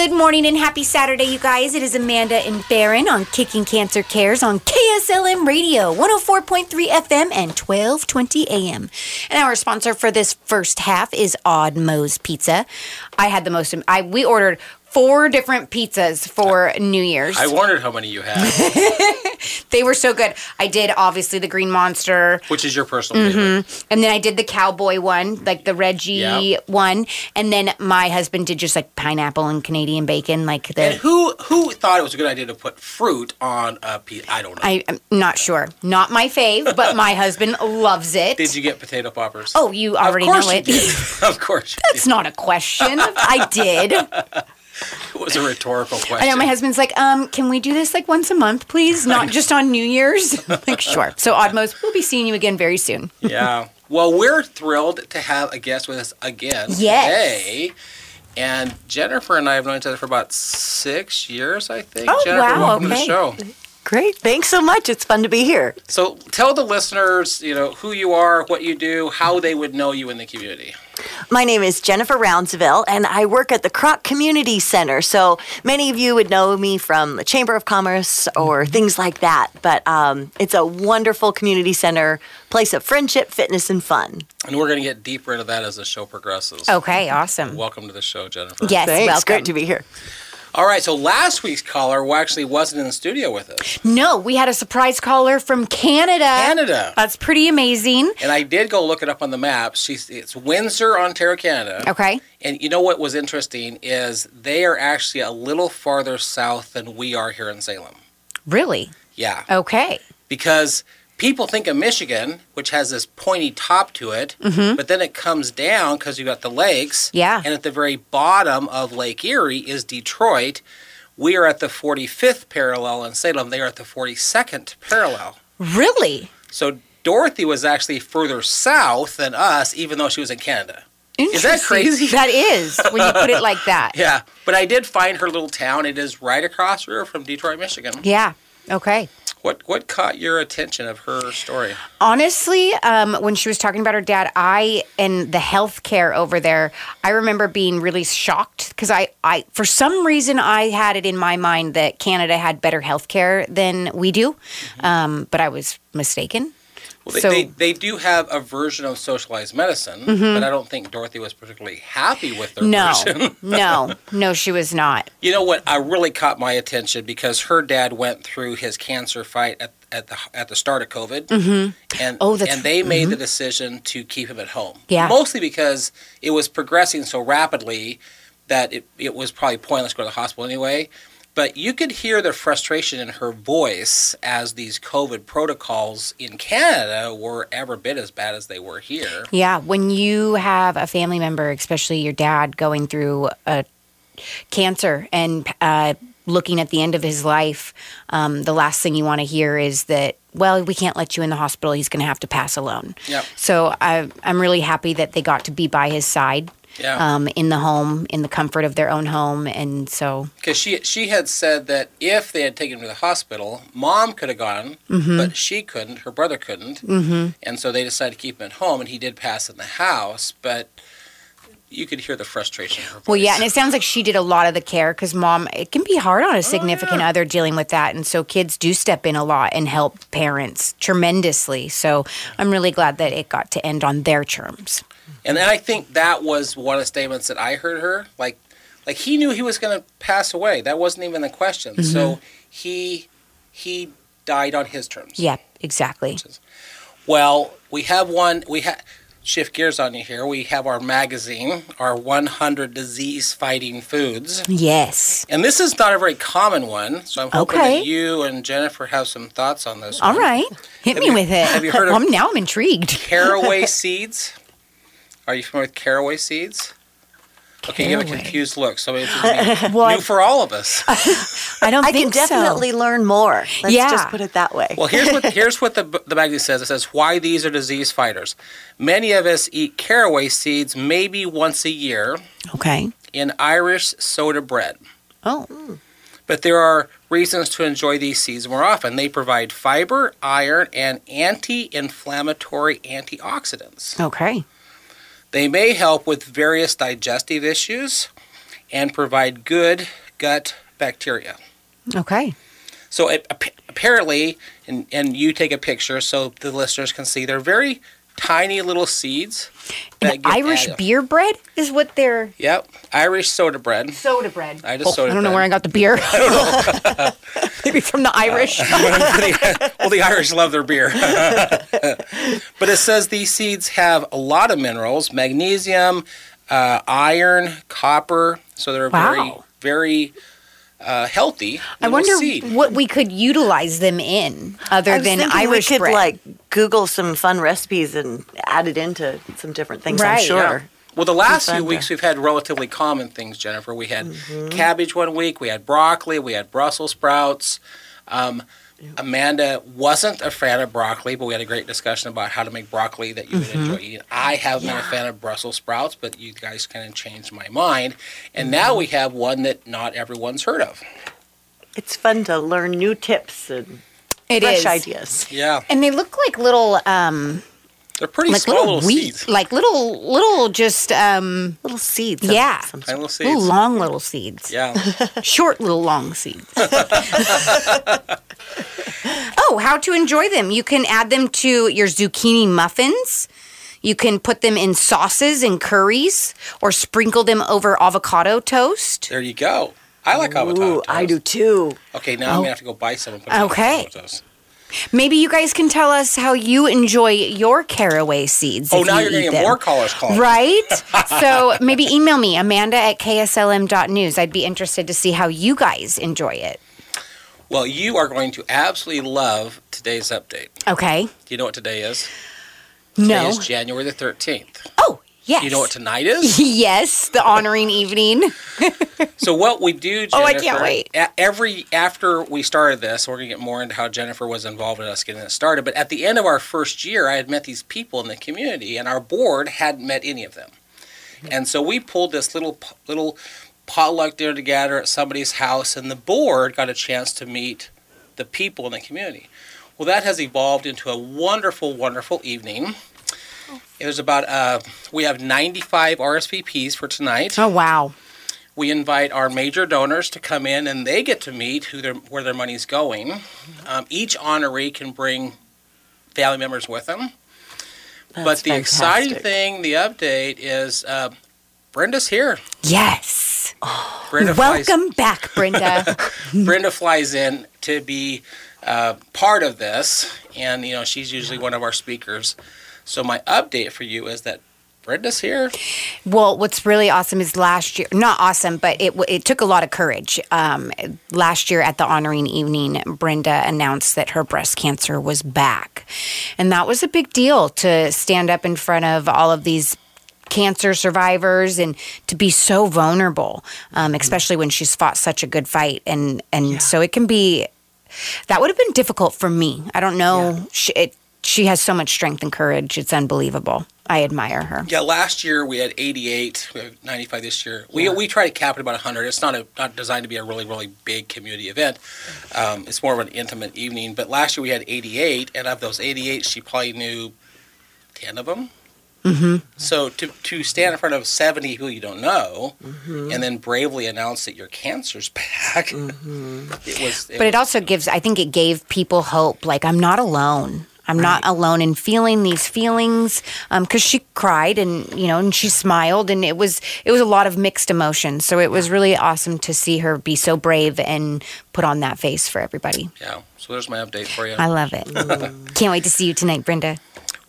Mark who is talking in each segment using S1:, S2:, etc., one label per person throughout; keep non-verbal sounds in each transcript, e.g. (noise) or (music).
S1: Good morning and happy Saturday, you guys. It is Amanda and Baron on Kicking Cancer Cares on KSLM Radio, 104.3 FM and 1220 AM. And our sponsor for this first half is Odd Moe's Pizza. I had the most, I we ordered four different pizzas for New Year's.
S2: I wondered how many you had, (laughs)
S1: They were so good. I did obviously the Green Monster,
S2: which is your personal favorite. Mm-hmm.
S1: and then I did the cowboy one, like the Reggie
S2: Yeah.
S1: one, and then my husband did just like pineapple and Canadian bacon, like the.
S2: And who who thought it was a good idea to put fruit on a pizza? I don't know.
S1: I, am not sure. Not my fave, but (laughs) my husband loves it.
S2: Did you get potato poppers?
S1: Oh, you already know it.
S2: did. (laughs) of course, you
S1: It's not a question. I did.
S2: Was a rhetorical question.
S1: I know my husband's like, um, can we do this like once a month, please? Not just on New Year's. (laughs) Like, sure. So Odd Moe's, we'll be seeing you again very soon.
S2: Yeah. Well, we're thrilled to have a guest with us again
S1: Yes.
S2: today. And Jennifer and I have known each other for about six years, I think.
S1: Oh,
S2: Jennifer,
S1: wow,
S2: welcome to
S1: okay.
S2: the show.
S3: Great. Thanks so much. It's fun to be here.
S2: So tell the listeners, you know, who you are, what you do, how they would know you in the community.
S3: My name is Jennifer Rounsaville, and I work at the Kroc Community Center. So many of you would know me from the Chamber of Commerce or things like that. But um, it's a wonderful community center, place of friendship, fitness, and fun.
S2: And we're going to get deeper into that as the show progresses.
S1: Okay, awesome.
S2: Welcome to the show, Jennifer.
S1: Yes,
S3: Thanks.
S1: welcome.
S3: Great to be here.
S2: All right, so last week's caller actually wasn't in the studio with us.
S1: No, we had a surprise caller from Canada.
S2: Canada.
S1: That's pretty amazing.
S2: And I did go look it up on the map. She's it's Windsor, Ontario, Canada.
S1: Okay.
S2: And you know what was interesting is they are actually a little farther south than we are here in Salem.
S1: Really?
S2: Yeah.
S1: Okay.
S2: Because people think of Michigan, which has this pointy top to it, but then it comes down because you've got the lakes.
S1: Mm-hmm. Yeah.
S2: And at the very bottom of Lake Erie is Detroit. We are at the 45th parallel in Salem. They are at the 42nd parallel.
S1: Really?
S2: So Dorothy was actually further south than us, even though she was in Canada. Is that crazy? (laughs)
S1: That is when you put it like that. (laughs)
S2: Yeah, but I did find her little town. It is right across river from Detroit, Michigan.
S1: Yeah. Okay.
S2: What what caught your attention of her story?
S1: Honestly, um, when she was talking about her dad, I and the health care over there, I remember being really shocked because I, I, for some reason, I had it in my mind that Canada had better health care than we do, um, but I was mistaken.
S2: Well, they,
S1: So-
S2: they, they do have a version of socialized medicine, but I don't think Dorothy was particularly happy with their
S1: No,
S2: version. (laughs)
S1: no, no, she was not.
S2: You know what? I really caught my attention because her dad went through his cancer fight at, at the at the start of COVID, mm-hmm. and
S1: Oh,
S2: and they made the decision to keep him at home.
S1: Yeah.
S2: mostly because it was progressing so rapidly that it, it was probably pointless to go to the hospital anyway. But you could hear the frustration in her voice as these COVID protocols in Canada were every bit as bad as they were here.
S1: Yeah, when you have a family member, especially your dad, going through a cancer and uh, looking at the end of his life, um, the last thing you want to hear is that, well, we can't let you in the hospital. He's going to have to pass alone.
S2: Yep.
S1: So I, I'm really happy that they got to be by his side
S2: Yeah.
S1: um, in the home, in the comfort of their own home. And so,
S2: Because she she had said that if they had taken him to the hospital, mom could have gone,
S1: Mm-hmm.
S2: but she couldn't. Her brother couldn't, mm-hmm. and so they decided to keep him at home. And he did pass in the house, but you could hear the frustration. In her
S1: well, yeah, and it sounds like she did a lot of the care because mom, it can be hard on a significant other dealing with that. And so kids do step in a lot and help parents tremendously. So I'm really glad that it got to end on their terms.
S2: And then I think that was one of the statements that I heard her like, like he knew he was going to pass away. That wasn't even the question.
S1: Mm-hmm.
S2: So he he died on his terms.
S1: Yeah, exactly.
S2: Well, we have one. We have shift gears on you here. We have our magazine, our 100 disease fighting foods.
S1: Yes.
S2: And this is not a very common one, so I'm hoping
S1: Okay.
S2: that you and Jennifer have some thoughts on this.
S1: All
S2: one.
S1: right. Hit
S2: Have
S1: me
S2: you-
S1: with it.
S2: have you heard of- (laughs)
S1: I'm, now I'm intrigued.
S2: Caraway (laughs) seeds. Are you familiar with caraway seeds? Okay, you have a
S1: Caraway.
S2: confused look, so it's (laughs) gonna be (laughs)
S1: Well,
S2: new for all of us. (laughs)
S1: I don't
S3: I
S1: think
S3: can
S1: so.
S3: definitely learn more. Let's
S1: Yeah.
S3: just put it that way.
S2: Well, here's what here's what the the magazine says. It says why these are disease fighters. Many of us eat caraway seeds maybe once a year
S1: Okay.
S2: in Irish soda bread.
S1: Oh.
S2: But there are reasons to enjoy these seeds more often. They provide fiber, iron, and anti-inflammatory antioxidants.
S1: Okay.
S2: They may help with various digestive issues and provide good gut bacteria.
S1: Okay.
S2: So it, apparently, and, and you take a picture so the listeners can see, they're very tiny little seeds.
S1: And
S2: get
S1: Irish
S2: added.
S1: beer bread is what they're
S2: Yep, Irish soda bread.
S1: soda bread.
S2: I just soda
S1: I don't know
S2: bread.
S1: where I got the beer. (laughs) (laughs) Maybe from the Irish. (laughs)
S2: well, the Irish love their beer. but it says these seeds have a lot of minerals magnesium, uh, iron, copper. So they're very,
S1: Wow.
S2: very uh, healthy.
S1: I wonder
S2: seed.
S1: what we could utilize them in other
S3: I was
S1: than Irish
S3: we could
S1: bread.
S3: like Google some fun recipes and add it into some different things.
S1: Right.
S3: I'm sure.
S2: Yeah. Well, the last
S3: fun
S2: few
S3: to-
S2: weeks we've had relatively common things, Jennifer. We had
S1: Mm-hmm.
S2: cabbage one week, we had broccoli, we had Brussels sprouts. Um, Amanda wasn't a fan of broccoli, but we had a great discussion about how to make broccoli that you would
S1: Mm-hmm.
S2: enjoy eating. I haven't been a fan of Brussels sprouts, but you guys kind of changed my mind. And now we have one that not everyone's heard of.
S3: It's fun to learn new tips and
S1: It
S3: fresh
S1: is.
S3: ideas.
S2: Yeah,
S1: And they look like little, um,
S2: they're pretty
S1: like
S2: small
S1: little,
S2: little,
S1: wheat,
S2: seeds.
S1: like little, little, just um,
S3: Little seeds.
S1: Yeah.
S3: some
S2: little seeds.
S1: little long little seeds.
S2: Yeah. (laughs)
S1: Short little long seeds. (laughs) oh, how to enjoy them? You can add them to your zucchini muffins. You can put them in sauces and curries, or sprinkle them over avocado toast.
S2: there you go. I like avocado
S3: Ooh, I do too.
S2: Okay, now I'm going to oh. have to go buy some and put
S1: Okay.
S2: avocado toast.
S1: Maybe you guys can tell us how you enjoy your caraway seeds.
S2: Oh,
S1: if
S2: now
S1: you
S2: you're
S1: eat
S2: to get
S1: them.
S2: more callers calling.
S1: Right? (laughs) so maybe email me, Amanda at KSLM.news. I'd be interested to see how you guys enjoy it.
S2: Well, you are going to absolutely love today's update.
S1: Okay.
S2: Do you know what today is? Today
S1: No.
S2: is January the 13th.
S1: Oh, yes.
S2: Do you know what tonight is? (laughs)
S1: yes, the honoring evening. (laughs)
S2: so what we do, Jennifer,
S1: Oh, I can't wait.
S2: every after we started this, we're going to get more into how Jennifer was involved in us getting it started. But at the end of our first year, I had met these people in the community, and our board hadn't met any of them. Hmm. And so we pulled this little little potluck dinner together at somebody's house, and the board got a chance to meet the people in the community. Well, that has evolved into a wonderful, wonderful evening. It was about uh, we have 95 RSVPs for tonight
S1: Oh, wow.
S2: we invite our major donors to come in and they get to meet who their, where their money's going. Um, each honoree can bring family members with them. but
S3: That's
S2: the exciting thing, the update is uh, Brenda's here.
S1: Yes.
S2: Brenda flies,
S1: Welcome back, Brenda. (laughs) (laughs)
S2: Brenda flies in to be uh, part of this, and you know she's usually one of our speakers. So my update for you is that Brenda's here.
S1: well, what's really awesome is last year, not awesome, but it it took a lot of courage. Um, last year at the honoring evening, Brenda announced that her breast cancer was back. And that was a big deal to stand up in front of all of these cancer survivors and to be so vulnerable, um, especially when she's fought such a good fight. And, and so it can be, that would have been difficult for me. I don't know. She, it, she has so much strength and courage. It's unbelievable. I admire her.
S2: Yeah, last year we had 88. We have 95 this year. We, we try to cap it about 100. It's not a, not designed to be a really really big community event. Um, it's more of an intimate evening. But last year we had 88, and of those 88, she probably knew 10 of them. Mm-hmm. So to to stand in front of 70 who you don't know, and then bravely announce that your cancer's (laughs) back, it was.
S1: But it also gives, I think it gave people hope. Like, I'm not alone. I'm not alone in feeling these feelings. Because she cried and, you know, and she smiled. And it was, it was a lot of mixed emotions. So it was really awesome to see her be so brave and put on that face for everybody.
S2: yeah. So there's my update for you.
S1: I love it. (laughs) Can't wait to see you tonight, Brenda.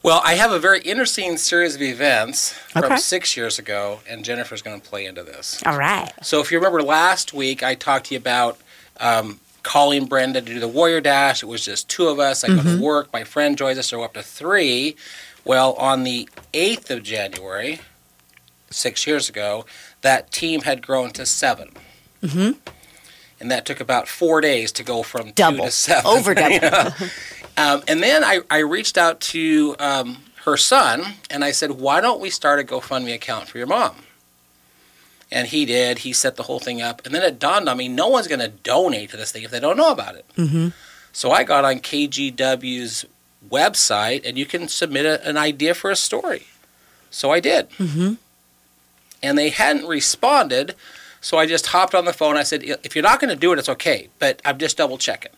S2: Well, I have a very interesting series of events from six years ago, and Jennifer's going to play into this.
S1: All right.
S2: So if you remember last week, I talked to you about um, calling Brenda to do the Warrior Dash. It was just two of us. I go to work. My friend joins us. So we're up to three. Well, on the 8th of January, six years ago, that team had grown to 7 Mm-hmm. And that took about four days to go from two to seven.
S1: Over (laughs) double.
S2: Um, and then I, I reached out to um, her son and I said, why don't we start a GoFundMe account for your mom? And he did. He set the whole thing up. And then it dawned on me no one's going to donate to this thing if they don't know about it. Mm-hmm. So I got on KGW's website and you can submit a, an idea for a story. So I did. Mm-hmm. And they hadn't responded So I just hopped on the phone. I said, if you're not going to do it, it's okay, but I'm just double checking.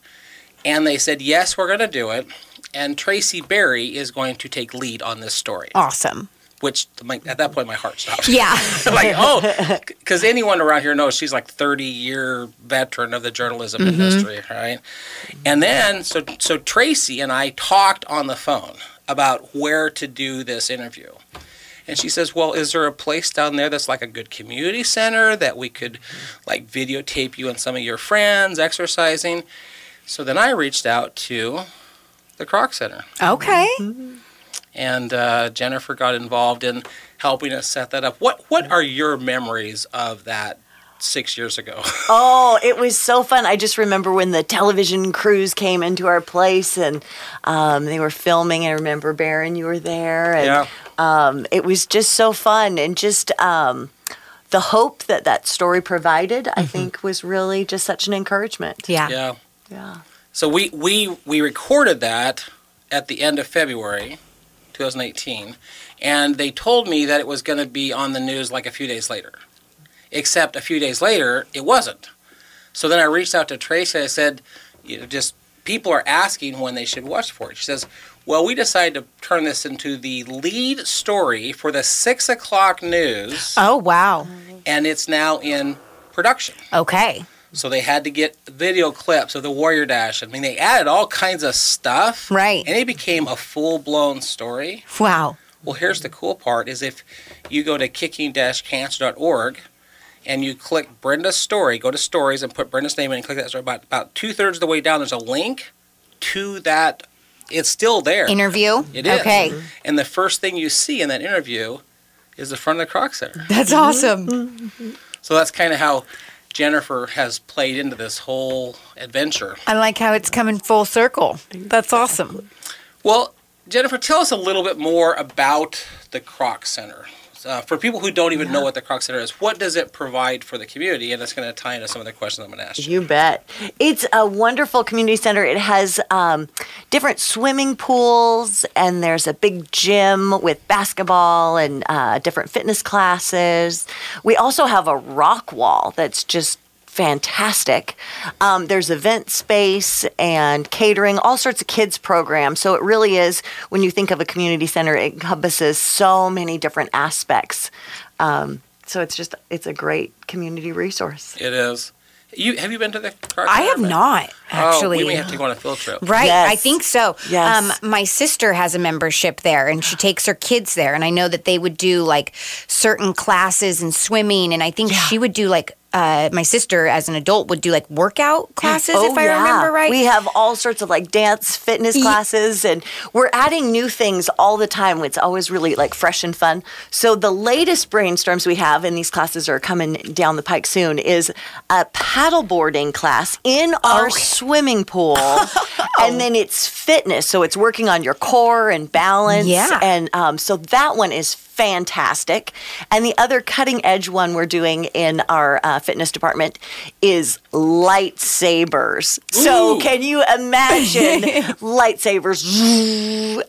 S2: And they said, yes, we're going to do it. And Tracy Barry is going to take lead on this story.
S1: Awesome.
S2: Which my, at that point my heart stopped.
S1: Yeah. (laughs)
S2: like oh, because anyone around here knows she's like 30 year veteran of the journalism
S1: Mm-hmm.
S2: industry, right? And then so so Tracy and I talked on the phone about where to do this interview. And she says, "Well, is there a place down there that's like a good community center that we could like videotape you and some of your friends exercising?" So then I reached out to the Kroc Center
S1: Okay.
S2: And uh, Jennifer got involved in helping us set that up. What What are your memories of that six years ago? (laughs)
S3: Oh, it was so fun. I just remember when the television crews came into our place and um, they were filming. I remember, Baron, you were there. And
S2: Yeah.
S3: um, it was just so fun. And just um, the hope that that story provided, I think, was really just such an encouragement.
S1: Yeah.
S2: yeah.
S3: Yeah.
S2: So we we we recorded that at the end of February, 2018, and they told me that it was going to be on the news like a few days later. Except a few days later, it wasn't. So then I reached out to Tracy. I said, you know, just people are asking when they should watch for it. She says, well, we decided to turn this into the lead story for the six o'clock news,
S1: Oh, wow.
S2: and it's now in production.
S1: Okay.
S2: So they had to get video clips of the Warrior Dash. I mean, they added all kinds of stuff.
S1: Right.
S2: And it became a full blown story.
S1: Wow.
S2: Well, here's the cool part is if you go to kicking-cancer.org and you click Brenda's story, go to stories and put Brenda's name in and click that story. About, about two thirds of the way down, there's a link to that. It's still there.
S1: Interview?
S2: It is.
S1: Okay. Mm-hmm.
S2: And the first thing you see in that interview is the front of the Kroc Center.
S1: That's awesome.
S2: So that's kind of how Jennifer has played into this whole adventure.
S1: I like how it's coming full circle. That's awesome.
S2: Well, Jennifer, tell us a little bit more about the Kroc Center. Uh, for people who don't even know what the Kroc Center is, what does it provide for the community? And it's going to tie into some of the questions I'm going to ask you.
S3: You bet. It's a wonderful community center. It has um, different swimming pools, and there's a big gym with basketball and uh, different fitness classes. We also have a rock wall that's just fantastic. Um, there's event space and catering, all sorts of kids programs. So it really is, when you think of a community center, it encompasses so many different aspects. Um, so it's just, it's a great community resource.
S2: It is. You have you been to the Kroc
S1: I
S2: Center?
S1: have not, actually.
S2: Oh, we may have to go on a field trip.
S1: Right,
S3: Yes.
S1: I think so.
S3: Yes.
S1: Um, my sister has a membership there, and she takes her kids there. And I know that they would do like certain classes and swimming, and I think she would do like uh, my sister as an adult would do like workout classes, if I remember right.
S3: Oh, We have all sorts of like dance, fitness classes, and we're adding new things all the time. It's always really like fresh and fun. So the latest brainstorms we have, and these classes are coming down the pike soon, is a paddleboarding class in our swimming pool, (laughs) and then it's fitness. So it's working on your core and balance.
S1: Yeah.
S3: and um, so that one is fantastic. And the other cutting edge one we're doing in our uh, fitness department is lightsabers. So can you imagine (laughs) lightsabers?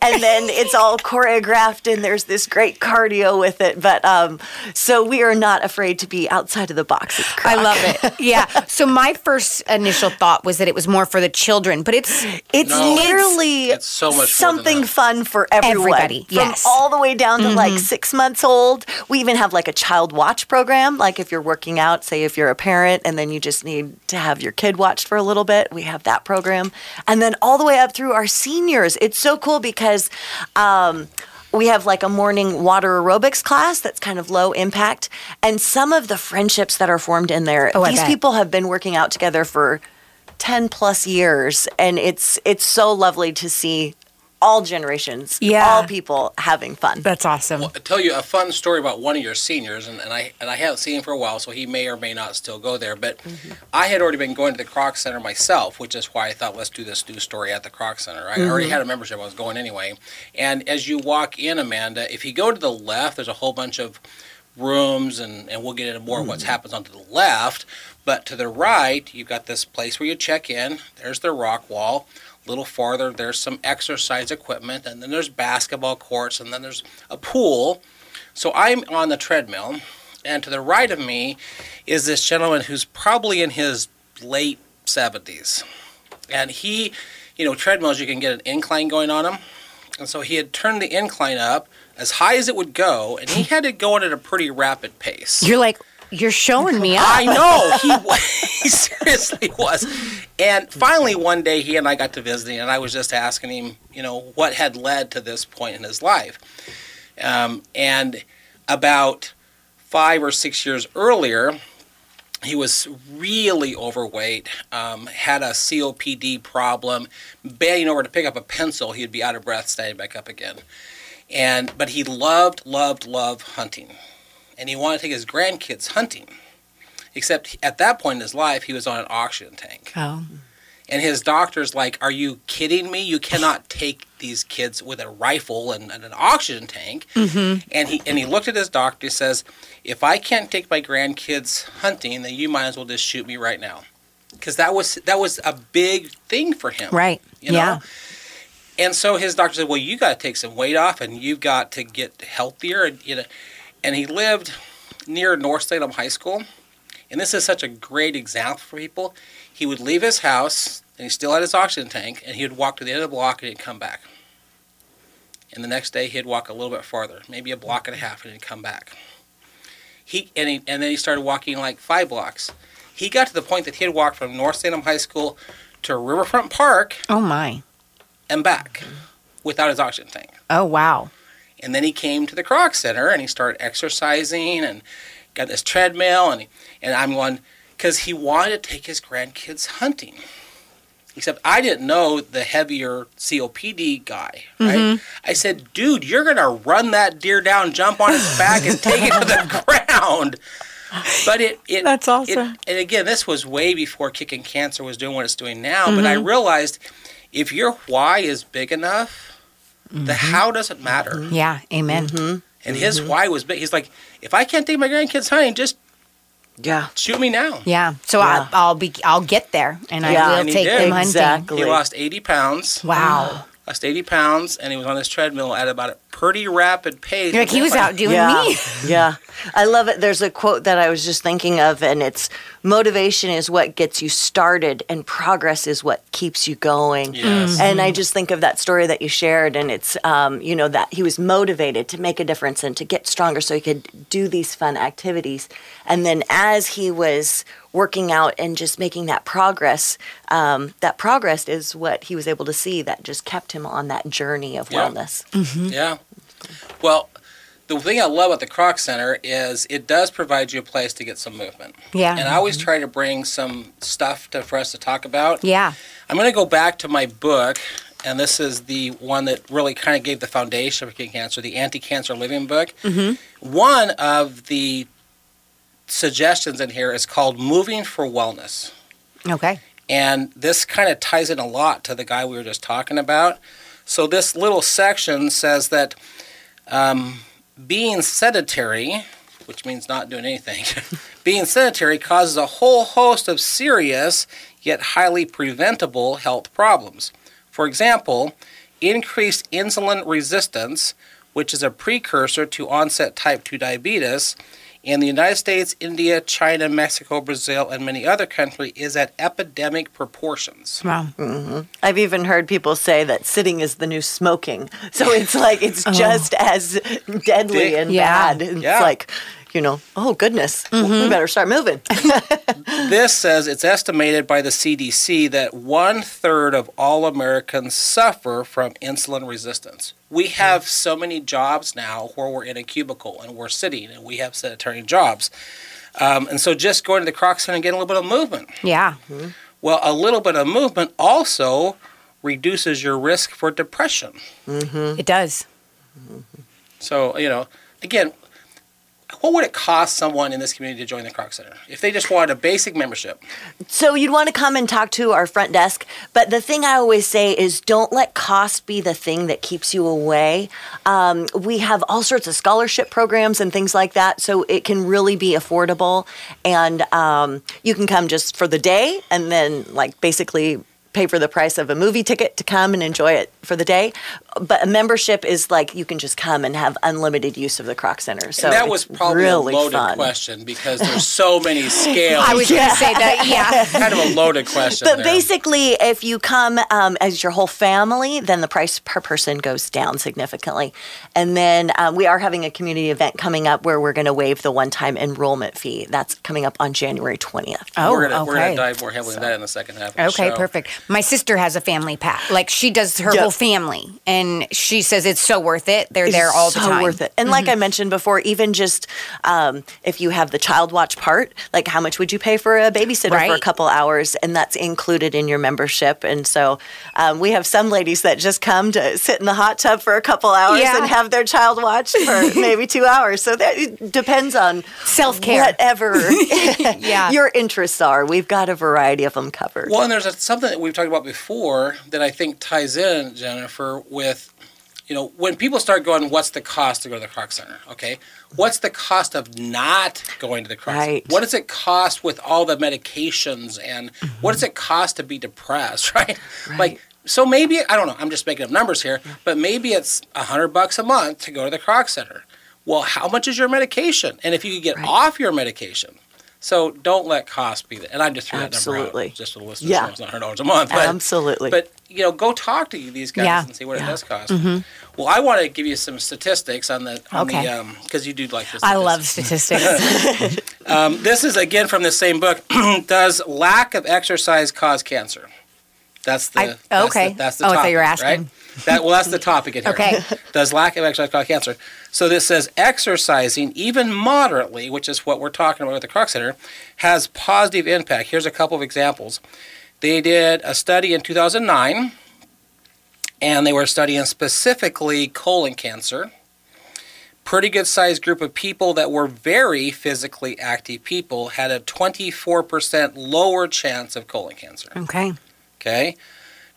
S3: And then it's all choreographed and there's this great cardio with it. But um, so we are not afraid to be outside of the box.
S1: I love it. (laughs) Yeah. So my first initial thought was that it was more for the children, but it's
S3: It's
S2: No.
S3: literally
S2: It's so much
S3: something fun for everyone.
S1: Everybody,
S3: From
S1: yes. Mm-hmm.
S3: all the way down to like six months old. We even have like a child watch program. Like if you're working out, say if you're a parent and then you just need to have your kid watched for a little bit, we have that program. And then all the way up through our seniors. It's so cool because um, we have like a morning water aerobics class that's kind of low impact. And some of the friendships that are formed in there,
S1: Oh,
S3: these
S1: bet.
S3: people have been working out together for 10 plus years and it's it's so lovely to see all generations
S1: Yeah.
S3: all people having fun
S1: that's awesome.
S2: I'll tell you a fun story about one of your seniors, and, and I and I haven't seen him for a while, so he may or may not still go there. But mm-hmm. I had already been going to the Kroc Center myself, which is why I thought let's do this news story at the Kroc Center. I already mm-hmm. had a membership; I was going anyway. And as you walk in, Amanda, if you go to the left, there's a whole bunch of rooms, and, and we'll get into more of what mm-hmm. happens on to the left. But to the right, you've got this place where you check in. There's the rock wall. A little farther, there's some exercise equipment, and then there's basketball courts, and then there's a pool. So I'm on the treadmill, and to the right of me is this gentleman who's probably in his late 70s. And he, you know, treadmills, you can get an incline going on them. And so he had turned the incline up as high as it would go, and he had to go at a pretty rapid pace.
S1: You're like, you're showing me up.
S2: I know he, (laughs) wa- he seriously was. And finally, one day, he and I got to visiting, and I was just asking him, you know, what had led to this point in his life. Um, and about five or six years earlier, he was really overweight, um, had a COPD problem, bending over to pick up a pencil, he'd be out of breath, standing back up again. And but he loved, loved, loved hunting, and he wanted to take his grandkids hunting. Except at that point in his life, he was on an oxygen tank.
S1: Oh.
S2: And his doctor's like, Are you kidding me? You cannot take these kids with a rifle and, and an oxygen tank. Mm-hmm. And he and he looked at his doctor. He says, If I can't take my grandkids hunting, then you might as well just shoot me right now, because that was that was a big thing for him.
S1: Right.
S2: You know?
S1: Yeah.
S2: And so his doctor said, "Well, you got to take some weight off, and you've got to get healthier." And you know, and he lived near North Salem High School, and this is such a great example for people. He would leave his house, and he still had his oxygen tank, and he would walk to the end of the block, and he'd come back. And the next day, he'd walk a little bit farther, maybe a block and a half, and he'd come back. He and he, and then he started walking like five blocks. He got to the point that he had walked from North Salem High School to Riverfront Park
S1: Oh my.
S2: and back without his oxygen tank.
S1: Oh wow.
S2: And then he came to the Kroc Center and he started exercising and got this treadmill and he, and I'm going because he wanted to take his grandkids hunting. Except I didn't know the heavier COPD guy, right? Mm-hmm. I said, dude, you're gonna run that deer down, jump on its back, and take it to the (laughs) ground. But it, it
S1: That's
S2: it-
S1: awesome.
S2: and again, this was way before Kicking Cancer was doing what it's doing now. But I mm-hmm. realized if your why is big enough, the mm-hmm. how doesn't matter. Mm-hmm.
S1: Yeah. Amen. Mm-hmm.
S2: And his why was big. He's like, if I can't take my grandkids hunting, just
S3: Yeah.
S2: shoot me now.
S1: Yeah. So
S3: Yeah.
S1: I, I'll be. I'll get there, and
S3: Yeah,
S1: I will
S2: and
S1: take
S2: did.
S1: them hunting.
S3: Exactly.
S2: He lost 80 pounds.
S1: Wow. Ah.
S2: Lost 80 pounds, and he was on his treadmill at about a pretty rapid pace.
S1: You're like he was out doing
S3: yeah.
S1: me. (laughs)
S3: yeah. I love it. There's a quote that I was just thinking of, and it's motivation is what gets you started, and progress is what keeps you going.
S2: Yes.
S3: And I just think of that story that you shared, and it's, um, you know, that he was motivated to make a difference and to get stronger so he could do these fun activities. And then as he was working out and just making that progress, um, that progress is what he was able to see that just kept him on that journey of
S2: Yeah.
S3: wellness.
S2: Yeah. Well, the thing I love about the Kroc Center is it does provide you a place to get some movement.
S1: Yeah.
S2: And I always try to bring some stuff to, for us to talk about.
S1: Yeah.
S2: I'm going to go back to my book, and this is the one that really kind of gave the foundation for Kicking Cancer, the Anti-Cancer Living book. Mm-hmm. One of the suggestions in here is called Moving for Wellness.
S1: Okay.
S2: And this kind of ties in a lot to the guy we were just talking about. So this little section says that um, being sedentary, which means not doing anything, (laughs) being sedentary causes a whole host of serious yet highly preventable health problems. For example, increased insulin resistance, which is a precursor to onset type 2 diabetes, in the United States, India, China, Mexico, Brazil, and many other countries is at epidemic proportions.
S1: Wow. Mm-hmm.
S3: I've even heard people say that sitting is the new smoking. So it's like it's (laughs) oh. just as deadly and
S1: Yeah.
S3: bad. It's
S2: Yeah.
S3: like, you know, oh goodness, we mm-hmm. better start moving. (laughs)
S2: This says it's estimated by the CDC that one third of all Americans suffer from insulin resistance. We hmm. have so many jobs now where we're in a cubicle and we're sitting and we have sedentary jobs. Um, and so just going to the Kroc Center and getting a little bit of movement.
S1: Yeah. Mm-hmm.
S2: Well, a little bit of movement also reduces your risk for depression. Mm-hmm.
S1: It does.
S2: So, you know, again, what would it cost someone in this community to join the Kroc Center if they just wanted a basic membership?
S3: So you'd want to come and talk to our front desk. But the thing I always say is don't let cost be the thing that keeps you away. Um, we have all sorts of scholarship programs and things like that. So it can really be affordable. And um, you can come just for the day and then, like, basically pay for the price of a movie ticket to come and enjoy it for the day. But a membership is like you can just come and have unlimited use of the Kroc Center. So
S2: and that was probably
S3: really
S2: a loaded
S3: fun.
S2: question because there's so many (laughs) scales.
S1: I was going to say that. Yeah. (laughs)
S2: kind of a loaded question.
S3: But
S2: there.
S3: basically, if you come um, as your whole family, then the price per person goes down significantly. And then um, we are having a community event coming up where we're going to waive the one-time enrollment fee. That's coming up on January 20th.
S1: Oh,
S2: we're gonna, we're gonna dive more heavily into that in the second half. Of the
S1: Okay,
S2: show.
S1: perfect. My sister has a family pack. Like she does her
S3: Yep.
S1: whole family, and she says it's so worth it. They're there all the
S3: so
S1: time.
S3: worth it. And like I mentioned before, even just um, if you have the child watch part, like how much would you pay for a babysitter for a couple hours? And that's included in your membership. And so um, we have some ladies that just come to sit in the hot tub for a couple hours
S1: Yeah.
S3: and have their child watch for (laughs) maybe two hours. So that it depends on
S1: Self-care.
S3: whatever (laughs)
S1: Yeah. (laughs)
S3: your interests are. We've got a variety of them covered.
S2: Well, and there's a, something that we've talked about before that I think ties in, Jennifer, with you know when people start going, what's the cost to go to the Kroc Center? Okay, what's the cost of not going to the Kroc
S3: Right.
S2: Center? What does it cost with all the medications and mm-hmm. what does it cost to be depressed? (laughs) Right, right? like. So maybe I don't know. I'm just making up numbers here, but maybe it's a hundred bucks a month to go to the Kroc Center. Well, how much is your medication? And if you could get
S3: Right.
S2: off your medication, so don't let cost be the. And I just threw that number
S3: Absolutely.
S2: out just for the listeners.
S3: Yeah.
S2: know it's not hundred dollars a month, but
S3: Absolutely.
S2: But you know, go talk to these guys
S1: Yeah.
S2: and see what
S3: Yeah.
S2: it does cost. Well, I want to give you some statistics on the on
S1: Okay.
S2: the um because you do like this.
S1: I love statistics. (laughs)
S2: Um, this is again from the same book. (clears throat) Does lack of exercise cause cancer? That's the
S1: I-
S2: that's. The, that's the
S1: Oh, I thought
S2: topic,
S1: you were asking.
S2: Right? That well, that's the topic in here. (laughs)
S1: Okay.
S2: Does lack of exercise cause cancer? So this says exercising, even moderately, which is what we're talking about at the Kroc Center, has positive impact. Here's a couple of examples. They did a study in 2009, and they were studying specifically colon cancer. Pretty good sized group of people that were very physically active people had a 24% lower chance of colon cancer.
S1: okay.
S2: Okay.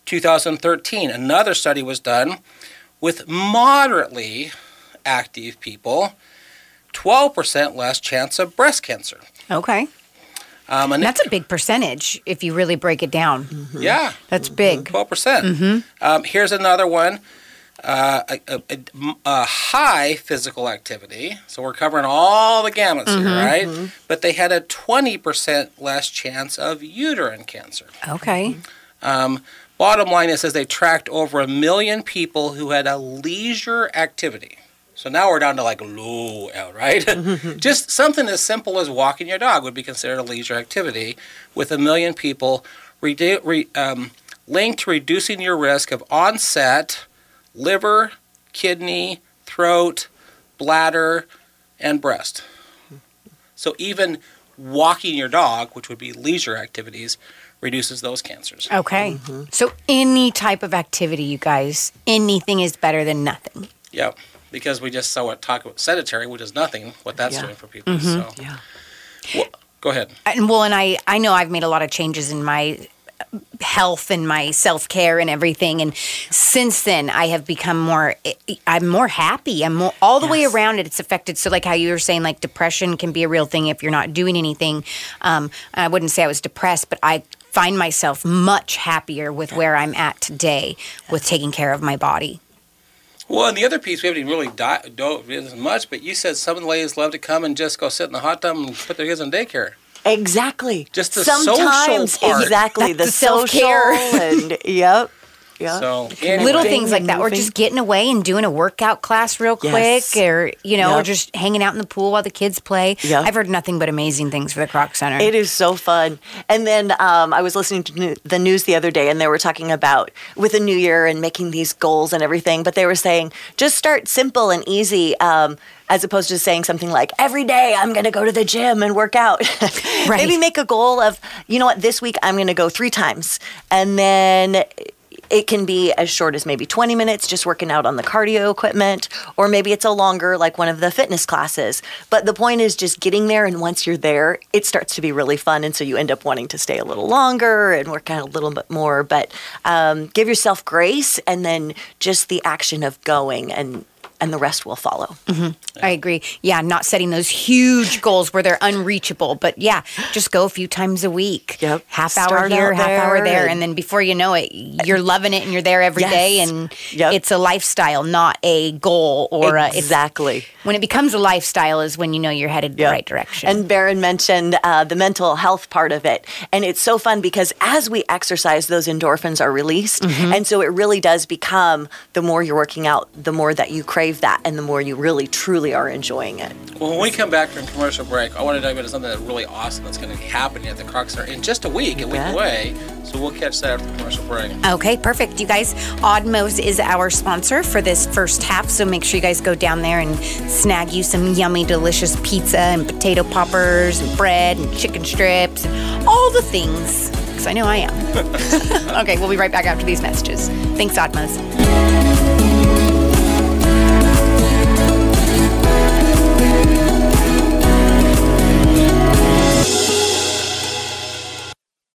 S2: 2013, another study was done with moderately active people, 12% less chance of breast cancer.
S1: Okay.
S2: Um, and
S1: That's a big percentage if you really break it down.
S2: yeah,
S1: That's big.
S2: 12%. percent Um, here's another one. Uh, a, a- a- a high physical activity. So we're covering all the gamuts here, right? But they had a 20% less chance of uterine cancer.
S1: Okay.
S2: Um, bottom line is, says they tracked over a million people who had a leisure activity. So now we're down to like low, L, right? (laughs) Just something as simple as walking your dog would be considered a leisure activity, with a million people redu- re- um, linked to reducing your risk of onset liver, kidney, throat, bladder, and breast. So even walking your dog, which would be leisure activities, reduces those cancers.
S1: Okay. So any type of activity, you guys, anything is better than nothing.
S2: Yep. Because we just saw what talk about sedentary, which is nothing, what that's
S3: Yeah.
S2: doing for people. Mm-hmm. So
S3: yeah.
S2: well, go ahead.
S1: And well, and I I know I've made a lot of changes in my health and my self-care and everything and since then I have become more eh, eh, I'm more happy I'm more all the way around it it's affected so like how you were saying like depression can be a real thing if you're not doing anything um I wouldn't say I was depressed but I find myself much happier with where I'm at today with taking care of my body
S2: Well, and the other piece we haven't even really di- dove in as much, but you said some of the ladies love to come and just go sit in the hot tub and put their kids in daycare.
S3: Exactly.
S2: Just the social
S3: Sometimes,
S2: part.
S3: exactly
S1: That's
S3: the,
S1: the self-care.
S3: social and (laughs) yep, yep.
S2: So anyway,
S1: little things like that, or just getting away and doing a workout class real quick,
S3: Yes.
S1: or you know, or just hanging out in the pool while the kids play.
S3: Yep.
S1: I've heard nothing but amazing things for the Kroc Center.
S3: It is so fun. And then um, I was listening to the news the other day, and they were talking about with the new year and making these goals and everything. But they were saying just start simple and easy, um, as opposed to saying something like every day I'm going to go to the gym and work out. (laughs)
S1: Right.
S3: Maybe make a goal of you know what this week I'm going to go three times, and then it can be as short as maybe 20 minutes just working out on the cardio equipment, or maybe it's a longer, like one of the fitness classes. But the point is just getting there, and once you're there, it starts to be really fun. And so you end up wanting to stay a little longer and work out a little bit more. But um, give yourself grace, and then just the action of going and and the rest will follow.
S1: I agree. Yeah, not setting those huge goals where they're unreachable, but yeah, just go a few times a week.
S3: Yep.
S1: Half hour here, half hour
S3: there
S1: there, and,
S3: and-
S1: then before you know it, you're loving it and you're there every
S3: Yes.
S1: day, and
S3: Yep.
S1: it's a lifestyle, not a goal or a,
S3: Exactly.
S1: when it becomes a lifestyle is when you know you're headed the right direction.
S3: And Baron mentioned uh, the mental health part of it. And it's so fun because as we exercise, those endorphins are released.
S1: Mm-hmm.
S3: And so it really does become the more you're working out, the more that you crave that and the more you really truly are enjoying it.
S2: Well, when we come back from commercial break, I want to dive into something that's really awesome that's going to be happening at the Kroc Center in just a week, a week
S3: bet.
S2: away. So we'll catch that after the commercial break.
S1: Okay, perfect. You guys, Odd Moe's is our sponsor for this first half, so make sure you guys go down there and snag you some yummy, delicious pizza and potato poppers and bread and chicken strips and all the things, because I know I am. (laughs) (laughs) okay, we'll be right back after these messages. Thanks, Odd Moe's.